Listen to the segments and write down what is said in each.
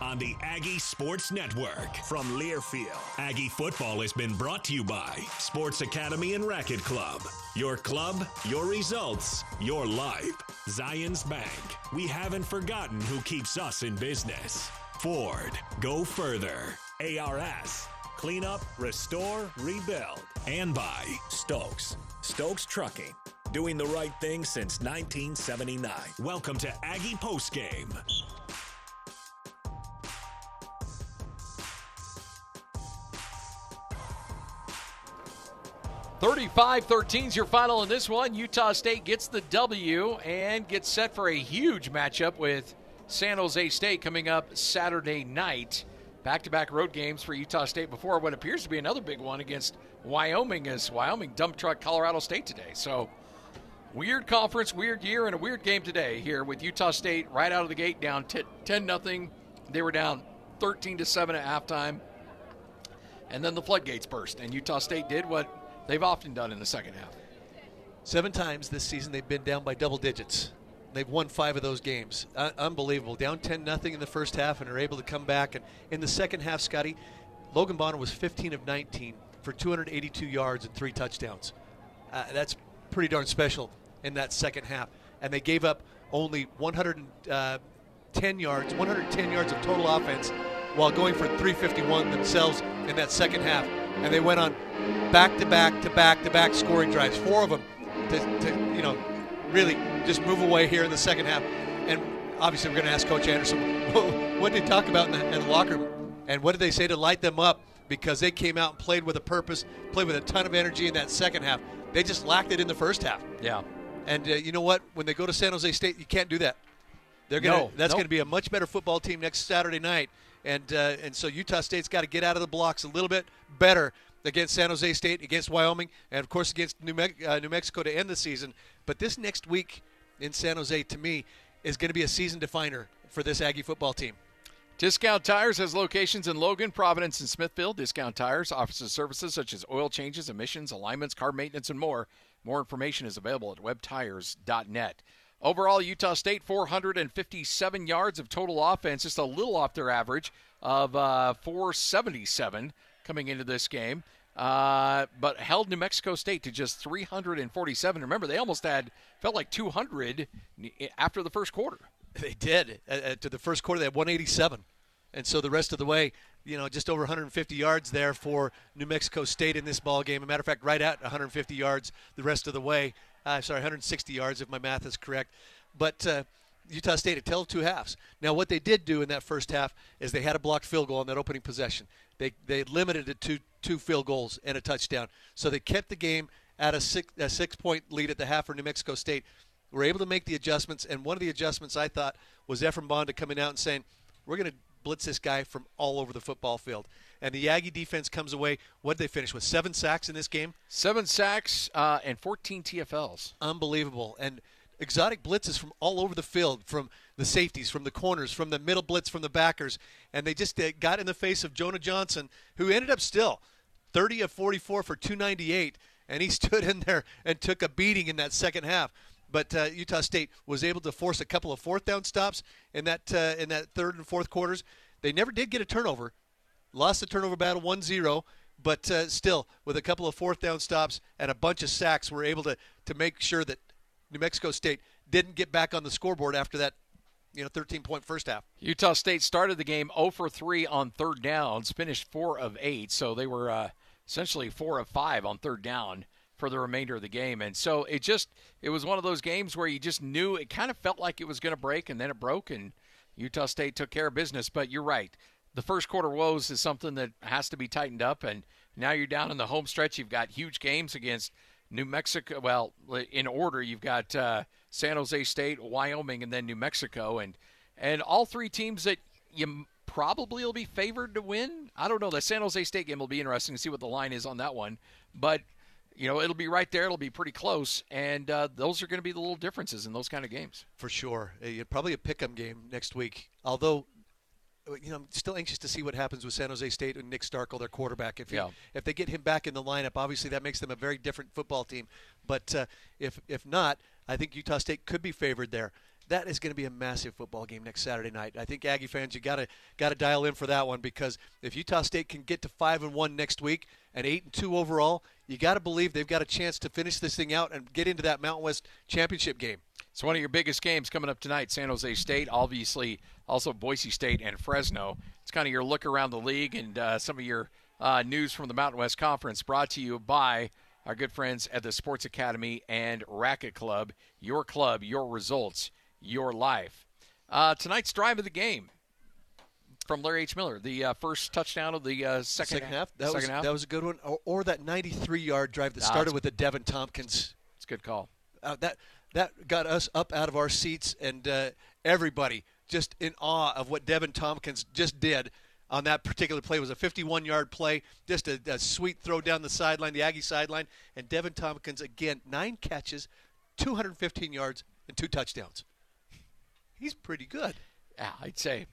on the Aggie Sports Network from Learfield. Aggie football has been brought to you by Sports Academy and Racket Club. Your club, your results, your life. Zions Bank. We haven't forgotten who keeps us in business. Ford. Go further. ARS. Clean up, restore, rebuild. And by Stokes. Stokes Trucking. Doing the right thing since 1979. Welcome to Aggie Postgame. 35 13 is your final in this one. Utah State gets the W and gets set for a huge matchup with San Jose State coming up Saturday night. Back to back road games for Utah State before what appears to be another big one against Wyoming as Wyoming dump truck Colorado State today. So, weird conference, weird year, and a weird game today here with Utah State right out of the gate down 10 0. They were down 13 to 7 at halftime. And then the floodgates burst, and Utah State did what they've often done in the second half. Seven times this season they've been down by double digits. They've won five of those games. Uh, unbelievable. Down 10 nothing in the first half and are able to come back. And in the second half, Scotty, Logan Bonner was 15 of 19 for 282 yards and three touchdowns. Uh, that's pretty darn special in that second half. And they gave up only 110 uh, yards, 110 yards of total offense while going for 351 themselves in that second half. And they went on back to back to back to back scoring drives, four of them to, to you know really just move away here in the second half. And obviously, we're going to ask Coach Anderson what did he talk about in the, in the locker room, and what did they say to light them up because they came out and played with a purpose, played with a ton of energy in that second half. They just lacked it in the first half. Yeah. And uh, you know what? When they go to San Jose State, you can't do that. They're gonna. No, that's nope. going to be a much better football team next Saturday night. And uh, and so Utah State's got to get out of the blocks a little bit better against San Jose State, against Wyoming, and of course against New, Me- uh, New Mexico to end the season. But this next week in San Jose, to me, is going to be a season definer for this Aggie football team. Discount Tires has locations in Logan, Providence, and Smithfield. Discount Tires offers services such as oil changes, emissions, alignments, car maintenance, and more. More information is available at webtires.net. Overall, Utah State 457 yards of total offense, just a little off their average of uh, 477 coming into this game. Uh, but held New Mexico State to just 347. Remember, they almost had felt like 200 after the first quarter. They did. Uh, to the first quarter, they had 187, and so the rest of the way, you know, just over 150 yards there for New Mexico State in this ball game. A matter of fact, right at 150 yards the rest of the way. Uh, sorry, 160 yards if my math is correct. But uh, Utah State had tell two halves. Now, what they did do in that first half is they had a blocked field goal on that opening possession. They they limited it to two field goals and a touchdown. So they kept the game at a six a six point lead at the half for New Mexico State. Were able to make the adjustments, and one of the adjustments I thought was Ephraim Banda coming out and saying, "We're going to blitz this guy from all over the football field." And the Aggie defense comes away. What did they finish with? Seven sacks in this game. Seven sacks uh, and 14 TFLs. Unbelievable. And exotic blitzes from all over the field, from the safeties, from the corners, from the middle blitz, from the backers, and they just uh, got in the face of Jonah Johnson, who ended up still 30 of 44 for 298, and he stood in there and took a beating in that second half. But uh, Utah State was able to force a couple of fourth down stops in that uh, in that third and fourth quarters. They never did get a turnover, lost the turnover battle 1-0 but uh, still, with a couple of fourth down stops and a bunch of sacks, we're able to, to make sure that New Mexico State didn't get back on the scoreboard after that, you know, 13 point first half. Utah State started the game 0 for 3 on third downs, finished 4 of 8, so they were uh, essentially 4 of 5 on third down for the remainder of the game. And so it just it was one of those games where you just knew it kind of felt like it was going to break and then it broke and Utah State took care of business, but you're right. The first quarter woes is something that has to be tightened up and now you're down in the home stretch. You've got huge games against New Mexico. Well, in order, you've got uh, San Jose State, Wyoming, and then New Mexico, and and all three teams that you probably will be favored to win. I don't know. The San Jose State game will be interesting to see what the line is on that one, but you know it'll be right there. It'll be pretty close, and uh, those are going to be the little differences in those kind of games. For sure, probably a pick'em game next week. Although you know, I'm still anxious to see what happens with San Jose State and Nick Starkel, their quarterback. If he, yeah. if they get him back in the lineup, obviously that makes them a very different football team. But uh, if if not, I think Utah State could be favored there. that is going to be a massive football game next Saturday night. I think Aggie fans, you got to got to dial in for that one because if Utah State can get to five and one next week and eight and two overall, you got to believe they've got a chance to finish this thing out and get into that Mountain West championship game. It's one of your biggest games coming up tonight. San Jose State, obviously, also Boise State and Fresno. It's kind of your look around the league and uh, some of your uh, news from the Mountain West Conference brought to you by our good friends at the Sports Academy and Racket Club. Your club, your results, your life. Uh, tonight's drive of the game from Larry H. Miller, the uh, first touchdown of the uh, second, second, half. That second was half. that was a good one. Or, or that 93-yard drive that started with the Deven Thompkins. It's a good call. Uh, that that got us up out of our seats and uh, everybody just in awe of what Deven Thompkins just did on that particular play. It was a 51-yard play, just a, a sweet throw down the sideline, the Aggie sideline, and Deven Thompkins again nine catches, 215 yards, and two touchdowns. He's pretty good. Yeah, I'd say.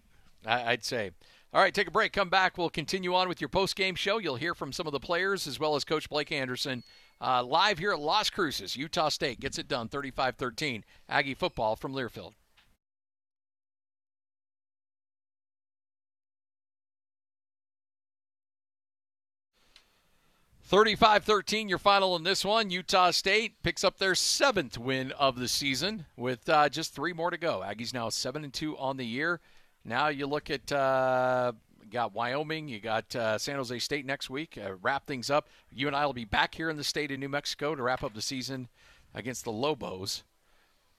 I'd say. All right, take a break. Come back. We'll continue on with your post-game show. You'll hear from some of the players as well as Coach Blake Anderson uh, live here at Las Cruces. Utah State gets it done 35 13. Aggie football from Learfield. 35-13 your final in this one. Utah state picks up their seventh win of the season with uh, just three more to go. Aggies now 7 and 2 on the year. Now you look at uh, got wyoming you got uh, san jose state next week. Uh, wrap things up. You and i will be back here in the state of new mexico to wrap up the season against the lobos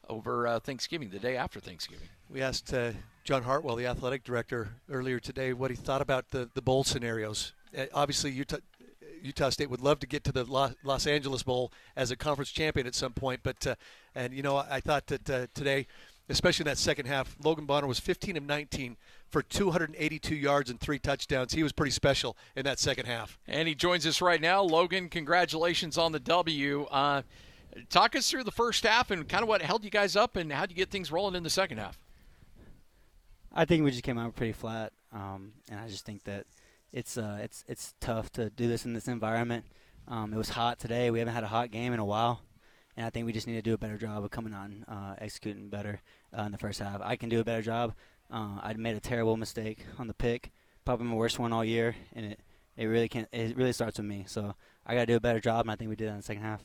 over uh, thanksgiving the day after thanksgiving. We asked uh, John Hartwell, the athletic director, earlier today what he thought about the, the bowl scenarios. Obviously, Utah, Utah State would love to get to the Los, Los Angeles Bowl as a conference champion at some point, but uh, and you know I thought that uh, today, especially in that second half, Logan Bonner was 15 of 19 for 282 yards and three touchdowns. He was pretty special in that second half. And he joins us right now. Logan, congratulations on the W. Uh, talk us through the first half and kind of what held you guys up and how would you get things rolling in the second half? I think we just came out pretty flat, um, and I just think that it's uh, it's it's tough to do this in this environment. Um, it was hot today. We haven't had a hot game in a while, and I think we just need to do a better job of coming on, uh, executing better uh, in the first half. I can do a better job. Uh, I made a terrible mistake on the pick, probably my worst one all year, and it it really can't. It really starts with me. So I got to do a better job, and I think we did that in the second half.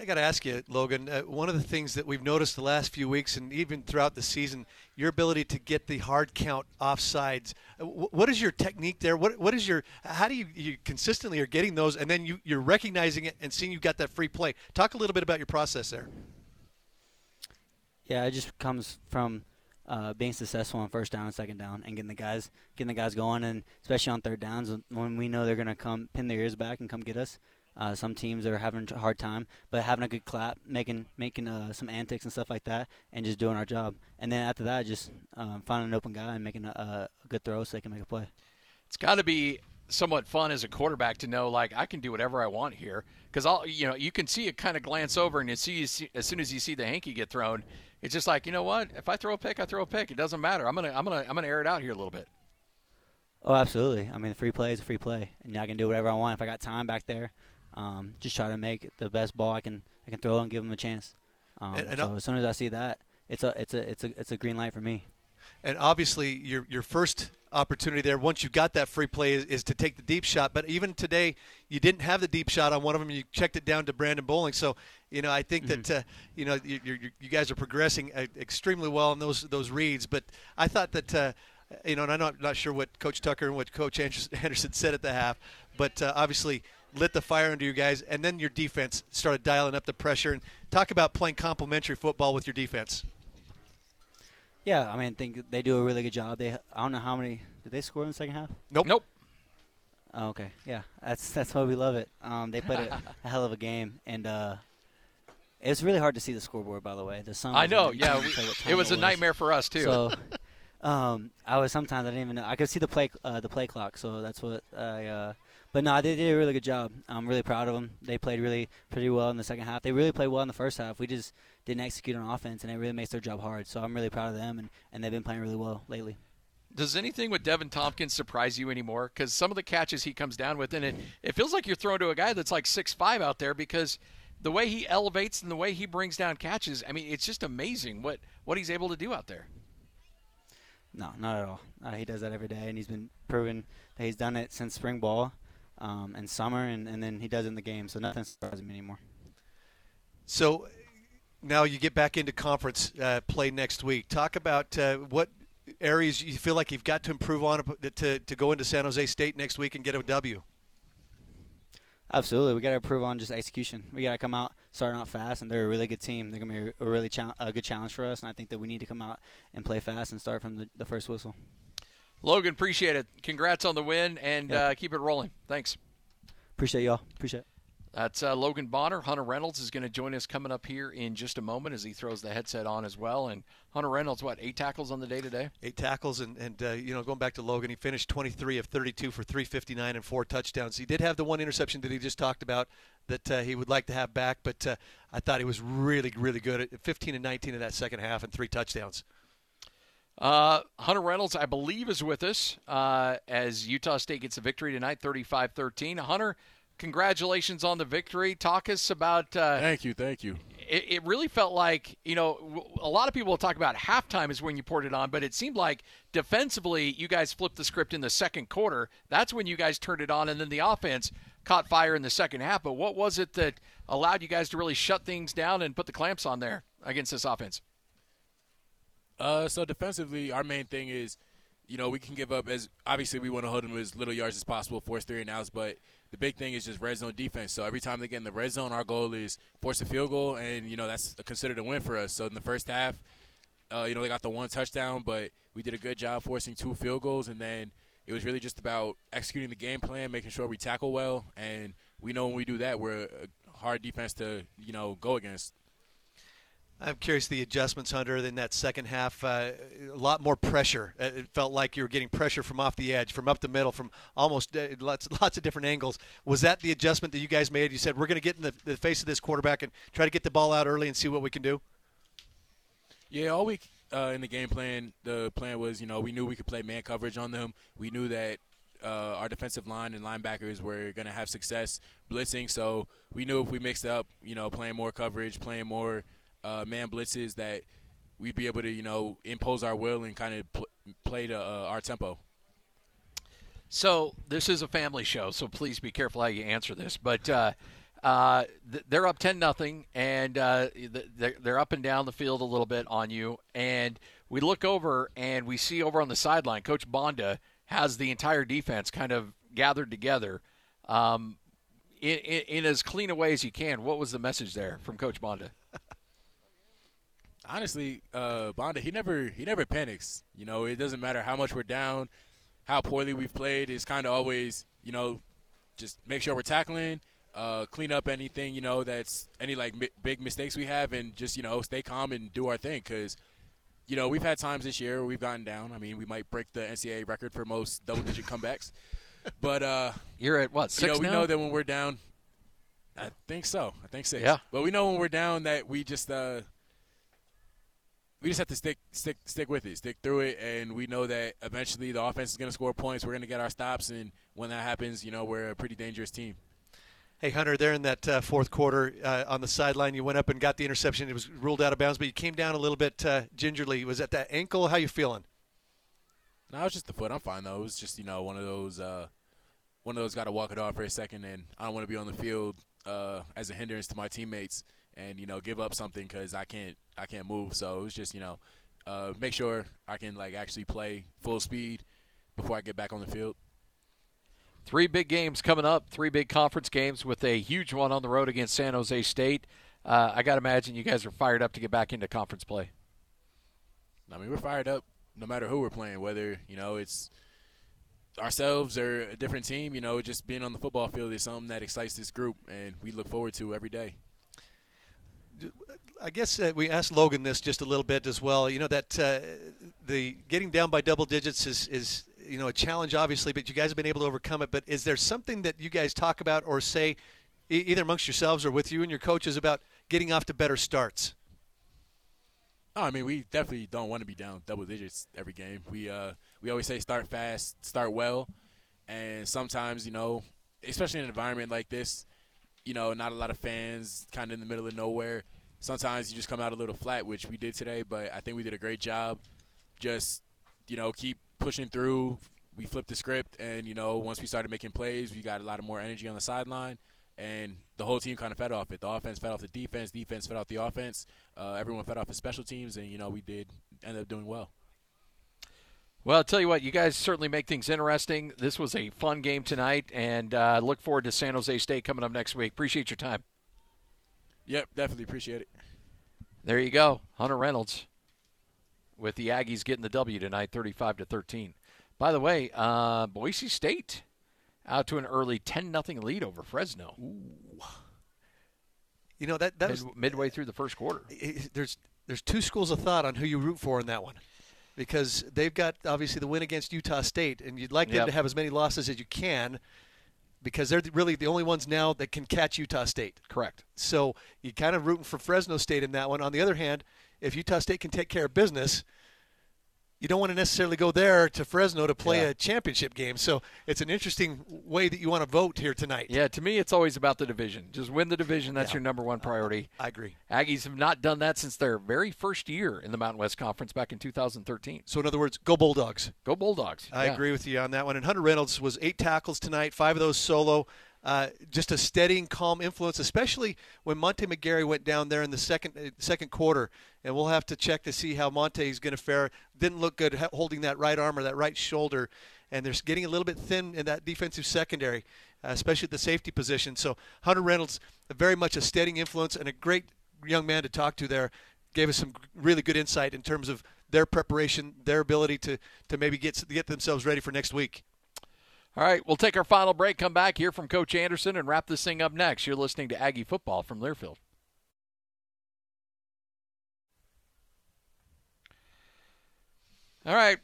I got to ask you, Logan. Uh, one of the things that we've noticed the last few weeks, and even throughout the season, your ability to get the hard count offsides. Uh, wh- what is your technique there? What what is your? How do you, you consistently are getting those, and then you you're recognizing it and seeing you got that free play? Talk a little bit about your process there. Yeah, it just comes from uh, being successful on first down and second down, and getting the guys getting the guys going, and especially on third downs when we know they're gonna come pin their ears back and come get us. Uh, some teams are having a hard time, but having a good clap, making making uh, some antics and stuff like that, and just doing our job. And then after that, just um, finding an open guy and making a, a good throw so they can make a play. It's got to be somewhat fun as a quarterback to know like I can do whatever I want here because I'll you know you can see it kind of glance over and you see, you see as soon as you see the hanky get thrown, it's just like you know what if I throw a pick I throw a pick it doesn't matter I'm gonna I'm gonna I'm gonna air it out here a little bit. Oh, absolutely. I mean, free play is a free play, and I can do whatever I want if I got time back there. Um, just try to make the best ball I can I can throw and give them a chance. Um, And- and so I'll- as soon as I see that, it's a it's a it's a it's a green light for me. And obviously, your your first opportunity there, once you got that free play, is, is to take the deep shot. But even today, you didn't have the deep shot on one of them. You checked it down to Brandon Bowling. So, you know, I think that uh, you know you, you you guys are progressing uh, extremely well in those those reads. But I thought that. Uh, you know, and I'm not, not sure what Coach Tucker and what Coach Anderson Anderson said at the half, but uh, obviously lit the fire under you guys, and then your defense started dialing up the pressure. And talk about playing complementary football with your defense. Yeah, I mean, I think they do a really good job. They I don't know how many did they score in the second half. Nope. Nope. Oh, okay, yeah, that's that's why we love it. Um, they played a, a hell of a game, and uh, it's really hard to see the scoreboard. By the way, the sun. I know yeah we, tell what time it was a was. nightmare for us too. So, um, I was sometimes I didn't even know. I could see the play uh, the play clock, so that's what I. Uh, but no, they did a really good job. I'm really proud of them. They played really pretty well in the second half. They really played well in the first half. We just didn't execute on offense, and it really makes their job hard. So I'm really proud of them, and, and they've been playing really well lately. Does anything with Deven Thompkins surprise you anymore? Because some of the catches he comes down with, and it, it feels like you're throwing to a guy that's like six five out there because the way he elevates and the way he brings down catches, I mean, it's just amazing what what he's able to do out there. No, not at all. Uh, he does that every day, and he's been proven that he's done it since spring ball um, and summer, and, and then he does in the game. So nothing surprises me anymore. So now you get back into conference uh, play next week. Talk about uh, what areas you feel like you've got to improve on to, to go into San Jose State next week and get a W. Absolutely, we got to improve on just execution. We got to come out starting out fast, and they're a really good team. They're gonna be a really cha- a good challenge for us, and I think that we need to come out and play fast and start from the, the first whistle. Logan, appreciate it. Congrats on the win, and uh, keep it rolling. Thanks. Appreciate y'all. Appreciate. it. That's uh, Logan Bonner. Hunter Reynolds is going to join us coming up here in just a moment as he throws the headset on as well. And Hunter Reynolds, what, eight tackles on the day today? Eight tackles, and, and uh, you know, going back to Logan, he finished 23 of 32 for 359 and four touchdowns. He did have the one interception that he just talked about that uh, he would like to have back, but uh, I thought he was really, really good at 15 and 19 in that second half and three touchdowns. Uh, Hunter Reynolds, I believe, is with us uh, as Utah State gets a victory tonight, 35 13. Hunter, congratulations on the victory. Talk us about. Uh, thank you, thank you. It, it, really felt like you know a lot of people will talk about halftime is when you poured it on, but it seemed like defensively you guys flipped the script in the second quarter. That's when you guys turned it on, and then the offense caught fire in the second half. But what was it that allowed you guys to really shut things down and put the clamps on there against this offense? Uh, so defensively, our main thing is, you know, we can give up as obviously we want to hold them as little yards as possible, force three and outs, but the big thing is just red zone defense. So every time they get in the red zone, our goal is force a field goal, and you know that's considered a win for us. So in the first half, uh, you know they got the one touchdown, but we did a good job forcing two field goals, and then it was really just about executing the game plan, making sure we tackle well, and we know when we do that, we're a hard defense to you know go against. I'm curious the adjustments, Hunter, in that second half. Uh, a lot more pressure. Uh, it felt like you were getting pressure from off the edge, from up the middle, from almost uh, lots, lots of different angles. Was that the adjustment that you guys made? You said we're going to get in the, the, face of this quarterback and try to get the ball out early and see what we can do. Yeah, all week uh, in the game plan, the plan was, you know, we knew we could play man coverage on them. We knew that uh, our defensive line and linebackers were going to have success blitzing. So we knew if we mixed up, you know, playing more coverage, playing more – uh, man blitzes that we'd be able to, you know, impose our will and kind of pl- play to uh, our tempo. So this is a family show, so please be careful how you answer this. But uh, uh, they're up ten nothing, and uh, they're up and down the field a little bit on you. And we look over and we see over on the sideline, Coach Banda has the entire defense kind of gathered together. Um, in, in, in as clean a way as you can, what was the message there from Coach Banda? Honestly, uh, Banda, he never he never panics. You know, it doesn't matter how much we're down, how poorly we've played. It's kind of always, you know, just make sure we're tackling, uh, clean up anything, you know, that's any like mi- big mistakes we have, and just you know stay calm and do our thing. Because, you know, we've had times this year where we've gotten down. I mean, we might break the NCAA record for most double-digit comebacks. But uh, you're at what six you know, now? We know that when we're down. I think so. I think six. Yeah. But we know when we're down that we just uh, we just have to stick stick stick with it, stick through it, and we know that eventually the offense is going to score points. We're going to get our stops, and when that happens, you know we're a pretty dangerous team. Hey Hunter, there in that uh, fourth quarter uh, on the sideline, you went up and got the interception. It was ruled out of bounds, but you came down a little bit uh, gingerly. Was that that ankle? How you feeling? No, it was just the foot. I'm fine though. It was just you know one of those uh, one of those got to walk it off for a second, and I don't want to be on the field uh, as a hindrance to my teammates and you know give up something because I can't I can't move. So it was just you know uh, make sure I can like actually play full speed before I get back on the field. Three big games coming up. Three big conference games with a huge one on the road against San Jose State. Uh, I got to imagine you guys are fired up to get back into conference play. I mean, we're fired up no matter who we're playing, whether you know it's ourselves or a different team. You know, just being on the football field is something that excites this group, and we look forward to every day. I guess uh, we asked Logan this just a little bit as well. You know that uh, the getting down by double digits is is you know a challenge, obviously, but you guys have been able to overcome it. But is there something that you guys talk about or say, e- either amongst yourselves or with you and your coaches, about getting off to better starts? Oh, I mean, we definitely don't want to be down double digits every game. We uh, we always say start fast, start well, and sometimes you know, especially in an environment like this, you know, not a lot of fans, kind of in the middle of nowhere. Sometimes you just come out a little flat, which we did today. But I think we did a great job. Just you know, keep pushing through. We flipped the script, and you know, once we started making plays, we got a lot of more energy on the sideline, and the whole team kind of fed off it. The offense fed off the defense, defense fed off the offense. Uh, everyone fed off the special teams, and you know, we did end up doing well. Well, I'll tell you what, you guys certainly make things interesting. This was a fun game tonight, and uh, look forward to San Jose State coming up next week. Appreciate your time. Yep, definitely appreciate it. There you go, Hunter Reynolds, with the Aggies getting the W tonight, 35 to 13. By the way, uh, Boise State out to an early 10 nothing lead over Fresno. Ooh. You know that that Mid, was midway through the first quarter. there's there's two schools of thought on who you root for in that one. Because they've got obviously the win against Utah State, and you'd like them Yep. to have as many losses as you can, because they're really the only ones now that can catch Utah State. Correct. So you're kind of rooting for Fresno State in that one. On the other hand, if Utah State can take care of business, you don't want to necessarily go there to Fresno to play Yeah. a championship game. So it's an interesting way that you want to vote here tonight. Yeah, to me, it's always about the division. Just win the division. That's Yeah. your number one priority. I agree. Aggies have not done that since their very first year in the Mountain West Conference back in 2013. So in other words, go Bulldogs. Go Bulldogs. I Yeah. agree with you on that one. And Hunter Reynolds was eight tackles tonight, five of those solo. Uh, just a steady and calm influence, especially when Monte McGarry went down there in the second uh, second quarter. And we'll have to check to see how Monte is going to fare. Didn't look good holding that right arm or that right shoulder, and they're getting a little bit thin in that defensive secondary, uh, especially at the safety position. So Hunter Reynolds, very much a steadying influence and a great young man to talk to there. Gave us some really good insight in terms of their preparation, their ability to to maybe get get themselves ready for next week. All right, we'll take our final break, come back, hear from Coach Anderson, and wrap this thing up next. You're listening to Aggie Football from Learfield. All right,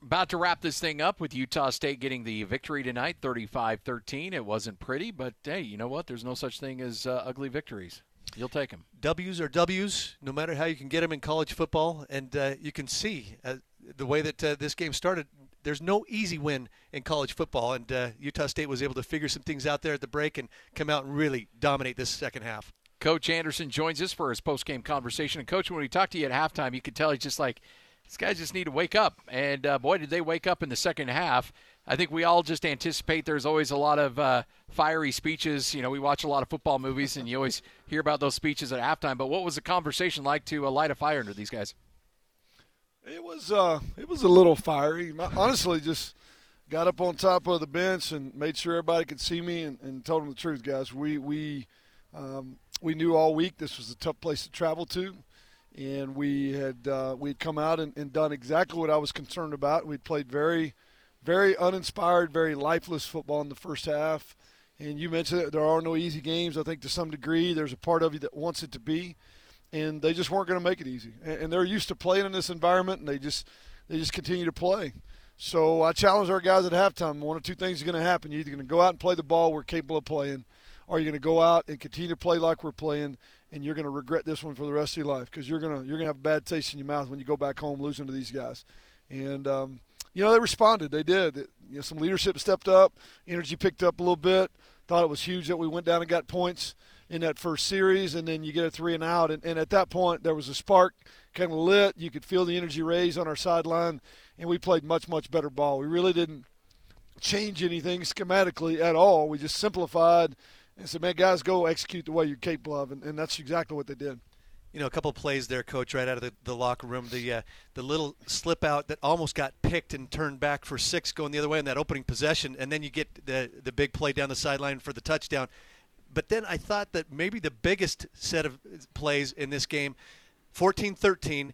about to wrap this thing up with Utah State getting the victory tonight, 35 13. It wasn't pretty, but hey, you know what? There's no such thing as uh, ugly victories. You'll take them. W's are W's, no matter how you can get them in college football. And uh, you can see uh, the way that uh, this game started. There's no easy win in college football, and uh, Utah State was able to figure some things out there at the break and come out and really dominate this second half. Coach Anderson joins us for his post-game conversation. And Coach, when we talked to you at halftime, you could tell he's just like, these guys just need to wake up. And uh, boy, did they wake up in the second half. I think we all just anticipate there's always a lot of uh, fiery speeches. You know, we watch a lot of football movies, and you always hear about those speeches at halftime. But what was the conversation like to uh, light a fire under these guys? It was uh, it was a little fiery. Honestly, just got up on top of the bench and made sure everybody could see me and, and told them the truth, guys. We we um, we knew all week this was a tough place to travel to, and we had uh, we had come out and, and done exactly what I was concerned about. We'd played very very uninspired, very lifeless football in the first half. And you mentioned that there are no easy games. I think to some degree, there's a part of you that wants it to be and they just weren't going to make it easy. And, they're used to playing in this environment, and they just they just continue to play. So I challenge our guys at halftime. One of two things is going to happen. You're either going to go out and play the ball we're capable of playing, or you're going to go out and continue to play like we're playing, and you're going to regret this one for the rest of your life because you're going to you're going to have a bad taste in your mouth when you go back home losing to these guys. And um, you know they responded. They did. It, you know, some leadership stepped up. Energy picked up a little bit. Thought it was huge that we went down and got points in that first series, and then you get a three and out. And, and at that point, there was a spark kind of lit. You could feel the energy raise on our sideline, and we played much, much better ball. We really didn't change anything schematically at all. We just simplified and said, man, guys, go execute the way you're capable of. And, and that's exactly what they did. You know, a couple plays there, coach, right out of the, the locker room. The uh, the little slip out that almost got picked and turned back for six, going the other way in that opening possession, and then you get the the big play down the sideline for the touchdown. But then I thought that maybe the biggest set of plays in this game, 14-13,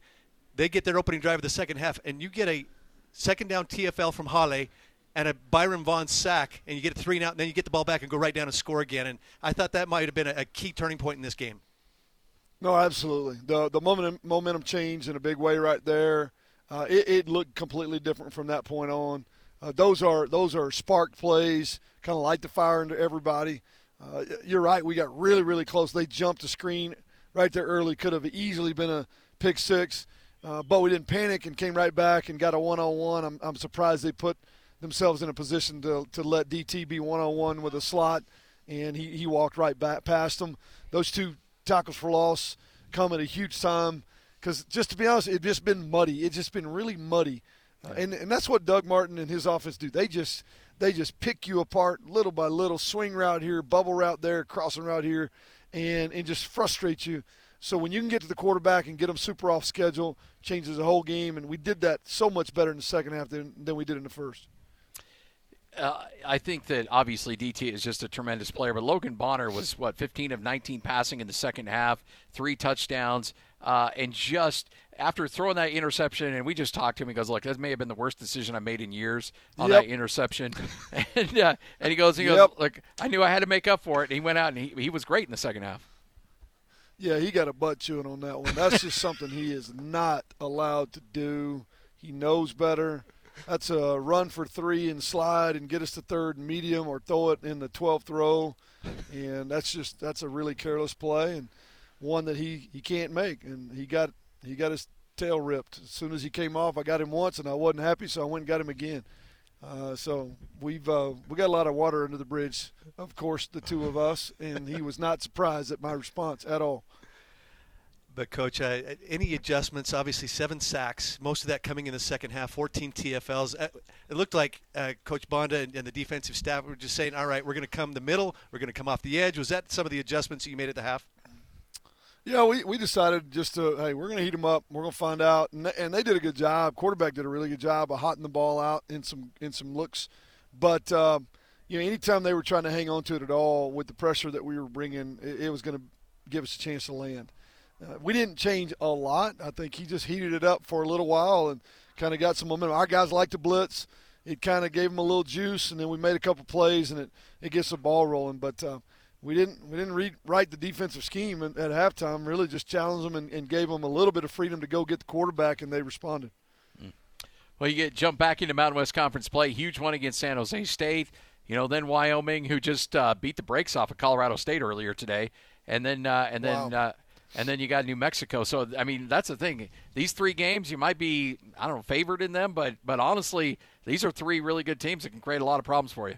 they get their opening drive of the second half, and you get a second down TFL from Hale and a Byron Vaughn sack, and you get a three and out, and then you get the ball back and go right down and score again. And I thought that might have been a, a key turning point in this game. No, absolutely. The the momentum momentum changed in a big way right there. Uh, it, it looked completely different from that point on. Uh, those are those are spark plays, kind of light the fire into everybody. Uh, you're right. We got really really close. They jumped the screen right there early. Could have easily been a pick six, uh, but we didn't panic and came right back and got a one on one. I'm I'm surprised they put themselves in a position to to let DT be one on one with a slot and he, he walked right back past them. Those two tackles for loss come at a huge time because just to be honest, it's just been muddy. It's just been really muddy, uh, and and that's what Doug Martin and his offense do. They just they just pick you apart little by little, swing route here, bubble route there, crossing route here, and and just frustrate you. So when you can get to the quarterback and get them super off schedule, changes the whole game. And we did that so much better in the second half than, than we did in the first. Uh, I think that obviously DT is just a tremendous player, but Logan Bonner was what 15 of 19 passing in the second half, three touchdowns, uh, and just after throwing that interception, and we just talked to him. He goes, "Look, that may have been the worst decision I made in years on Yep. that interception." and uh, and he goes, "He goes, Yep. look, I knew I had to make up for it." And he went out and he, he was great in the second half. Yeah, he got a butt chewing on that one. That's just something he is not allowed to do. He knows better. That's a run for three and slide and get us to third and medium or throw it in the 12th row. And that's just that's a really careless play and one that he, he can't make. And he got he got his tail ripped as soon as he came off. I got him once and I wasn't happy, so I went and got him again. Uh, so we've uh, we got a lot of water under the bridge. Of course, the two of us, and he was not surprised at my response at all. But coach, uh, any adjustments? Obviously, seven sacks. Most of that coming in the second half. 14 TFLs. Uh, It looked like uh, Coach Banda and, and the defensive staff were just saying, "All right, we're going to come the middle. We're going to come off the edge." Was that some of the adjustments you made at the half? Yeah, we, we decided just to hey, we're going to heat them up. We're going to find out, and they, and they did a good job. Quarterback did a really good job of hotting the ball out in some in some looks, but um, you know, anytime they were trying to hang on to it at all with the pressure that we were bringing, it, it was going to give us a chance to land. Uh, we didn't change a lot. I think he just heated it up for a little while and kind of got some momentum. Our guys like to blitz. It kind of gave them a little juice, and then we made a couple plays, and it, it gets the ball rolling. But uh, we didn't we didn't read, write the defensive scheme at, at halftime. Really, just challenged them and, and gave them a little bit of freedom to go get the quarterback, and they responded. Well, you get jump back into Mountain West Conference play. Huge one against San Jose State. You know, then Wyoming, who just uh, beat the brakes off of Colorado State earlier today, and then uh, and then Wow. uh, and then you got New Mexico. So I mean, that's the thing. These three games, you might be I don't know favored in them, but but honestly, these are three really good teams that can create a lot of problems for you.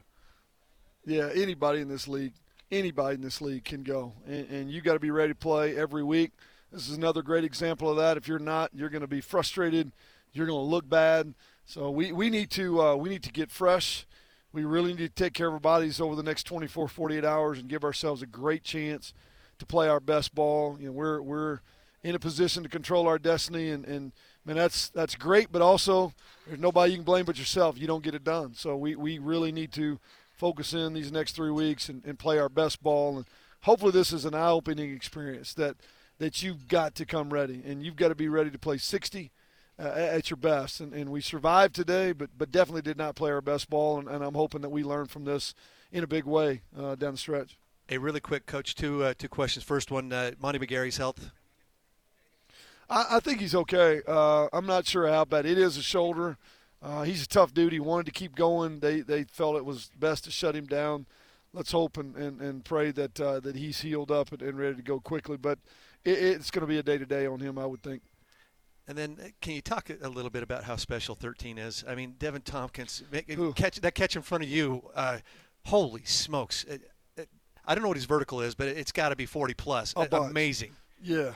Yeah, anybody in this league, anybody in this league can go, and, and you got to be ready to play every week. This is another great example of that. If you're not, you're going to be frustrated. You're going to look bad. So we, we need to uh, we need to get fresh. We really need to take care of our bodies over the next 24, 48 hours and give ourselves a great chance to play our best ball. You know, we're we're in a position to control our destiny, and and man, that's that's great. But also, there's nobody you can blame but yourself. You don't get it done. So we we really need to focus in these next three weeks and, and play our best ball. And hopefully, this is an eye-opening experience that that you've got to come ready, and you've got to be ready to play 60 uh, at your best. And, and we survived today, but but definitely did not play our best ball. And, and I'm hoping that we learn from this in a big way uh, down the stretch. A really quick, coach. Two uh, two questions. First one, uh, Monty McGarry's health. I, I think he's okay. Uh, I'm not sure how bad it is. A shoulder. Uh, he's a tough dude. He wanted to keep going. They they felt it was best to shut him down. Let's hope and, and, and pray that uh, that he's healed up and, and ready to go quickly. But it, it's going to be a day to day on him, I would think. And then, uh, can you talk a little bit about how special 13 is? I mean, Deven Thompkins, make- catch that catch in front of you. Uh, holy smokes! It, it, I don't know what his vertical is, but it's got to be 40 plus. Uh. Amazing. Yeah,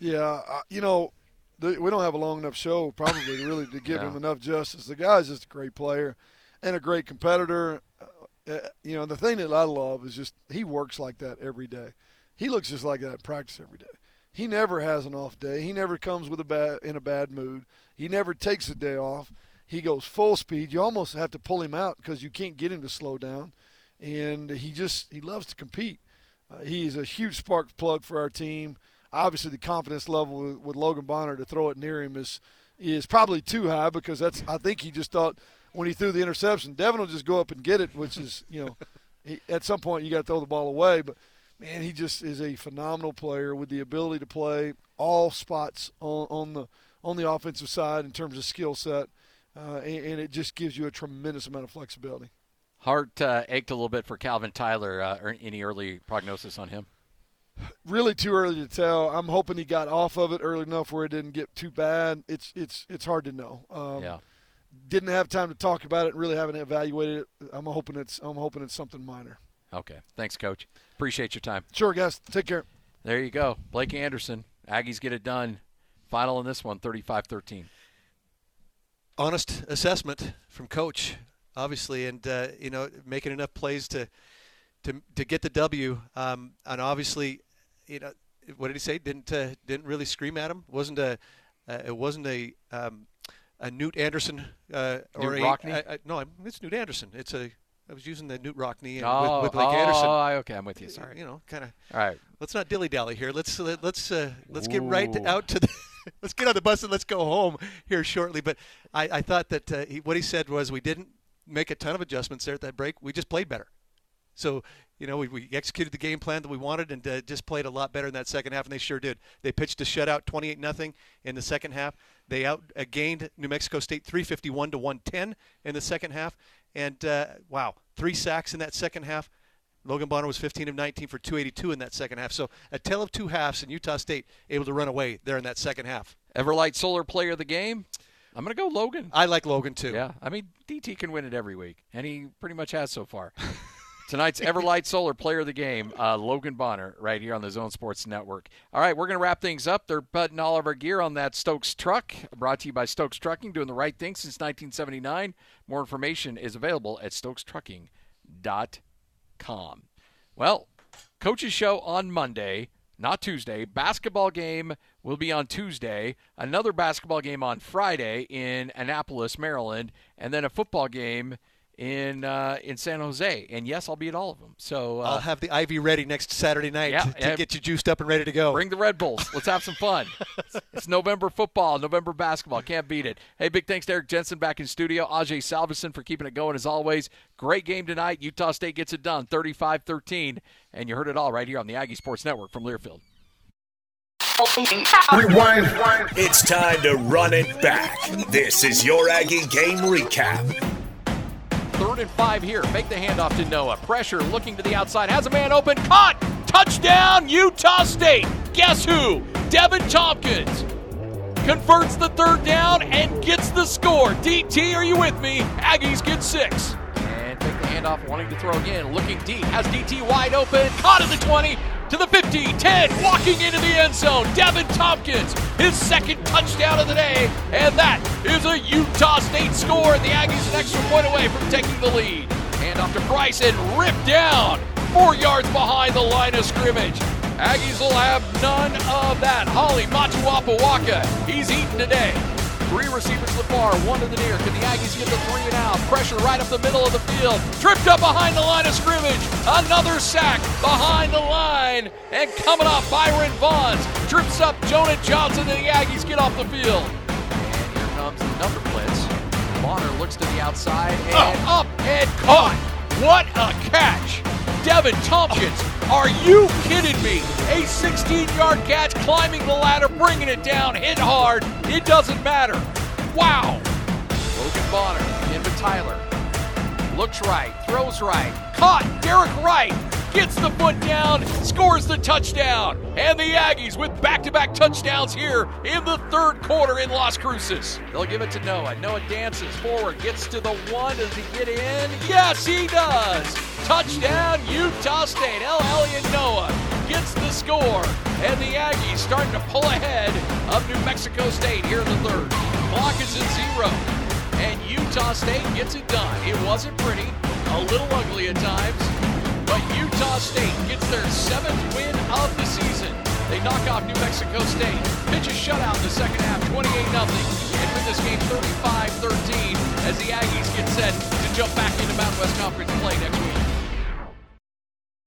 yeah. Uh, you know, we don't have a long enough show probably to really to give No. him enough justice. The guy's just a great player and a great competitor. Uh, uh, you know, the thing that I love is just he works like that every day. He looks just like that in practice every day. He never has an off day. He never comes with a bad in a bad mood. He never takes a day off. He goes full speed. You almost have to pull him out because you can't get him to slow down. And he just he loves to compete. Uh, he's a huge spark plug for our team. Obviously, the confidence level with, with Logan Bonner to throw it near him is is probably too high because that's I think he just thought when he threw the interception, Devin will just go up and get it, which is you know he, at some point you got to throw the ball away. But man, he just is a phenomenal player with the ability to play all spots on, on the on the offensive side in terms of skill set, uh, and, and it just gives you a tremendous amount of flexibility. Heart uh, ached a little bit for Calvin Tyler. Uh, any early prognosis on him? Really too early to tell. I'm hoping he got off of it early enough where it didn't get too bad. It's it's it's hard to know. Um, yeah. Didn't have time to talk about it. and Really haven't evaluated it. I'm hoping it's I'm hoping it's something minor. Okay. Thanks, Coach. Appreciate your time. Sure, guys. Take care. There you go. Blake Anderson. Aggies get it done. Final in this one, 35 13. honest assessment from coach, obviously, and uh, you know making enough plays to to to get the W. Um, and obviously, you know what did he say? Didn't uh, didn't really scream at him. wasn't a uh, it wasn't a um, a Knute Anderson uh, or Knute a, Rockne? I- I- no, it's Knute Anderson. It's a I was using the Knute Rockne and Oh, with, with Blake oh, Anderson. okay. I'm with you. Sorry. You know, kind of. All right. Let's not dilly dally here. Let's let, let's uh, let's get right Ooh. out to the. let's get on the bus and let's go home here shortly. But I, I thought that uh, he, what he said was we didn't make a ton of adjustments there at that break. We just played better. So you know we, we executed the game plan that we wanted and uh, just played a lot better in that second half, and they sure did. They pitched a shutout, 28 nothing in the second half. They out uh, gained New Mexico State 351 to 110 in the second half, and uh, wow, three sacks in that second half. Logan Bonner was 15 of 19 for 282 in that second half. So a tale of two halves, and Utah State able to run away there in that second half. Everlight Solar Player of the game. I'm going to go Logan. I like Logan too. Yeah, I mean DT can win it every week, and he pretty much has so far. Tonight's Everlight Solar Player of the Game, uh, Logan Bonner, right here on the Zone Sports Network. All right, we're going to wrap things up. They're putting all of our gear on that Stokes truck, brought to you by Stokes Trucking, doing the right thing since 1979. More information is available at stokestrucking.com. Well, coach's show on Monday, not Tuesday. Basketball game will be on Tuesday. Another basketball game on Friday in Annapolis, Maryland, and then a football game in uh, in San Jose. And yes, I'll be at all of them. So I'll uh, have the Ivy ready next Saturday night Yeah, to, to get you juiced up and ready to go. bring the Red Bulls. Let's have some fun. it's November football, November basketball. Can't beat it. Hey, big thanks to Eric Jensen back in studio. Ajay Salveson for keeping it going as always. Great game tonight. Utah State gets it done, 35-13. And you heard it all right here on the Aggie Sports Network from Learfield. Rewind. It's time to run it back. This is your Aggie game recap. Third and five here. Make the handoff to Noa. Pressure looking to the outside. Has a man open. Caught. Touchdown, Utah State. Guess who? Deven Thompkins converts the third down and gets the score. DT, are you with me? Aggies get six. And take the handoff, wanting to throw again. Looking deep. Has DT wide open. Caught at the 20. To the 50, 10, walking into the end zone. Deven Thompkins, his second touchdown of the day. And that is a Utah State score. And the Aggies an extra point away from taking the lead. Hand off to Bryce and ripped down. Four yards behind the line of scrimmage. Aggies will have none of that. Hale Motu'apuaka, he's eaten today. Three receivers to the far, one to the near. Can the Aggies get the three and out? Pressure right up the middle of the field. Tripped up behind the line of scrimmage. Another sack behind the line. And coming up, Byron Vaughns trips up Jonah Johnson, and the Aggies get off the field. And here comes the number blitz. Bonner looks to the outside and oh. up and caught. What a catch! Deven Thompkins, are you kidding me? A 16 yard catch, climbing the ladder, bringing it down, hit hard. It doesn't matter. Wow. Logan Bonner in with Tyler. Looks right, throws right, caught. Derek Wright gets the foot down, scores the touchdown. And the Aggies with back to back touchdowns here in the third quarter in Las Cruces. They'll give it to Noa. Noa dances forward, gets to the one. Does he get in? Yes, he does. Touchdown, Utah State. El Elelyon Noa gets the score. And the Aggies starting to pull ahead of New Mexico State here in the third. Clock is at zero and Utah State gets it done. It wasn't pretty, a little ugly at times, but Utah State gets their seventh win of the season. They knock off New Mexico State. Pitch a shutout in the second half, 28-0, and win this game 35-13 as the Aggies get set to jump back into Mountain West Conference play next week.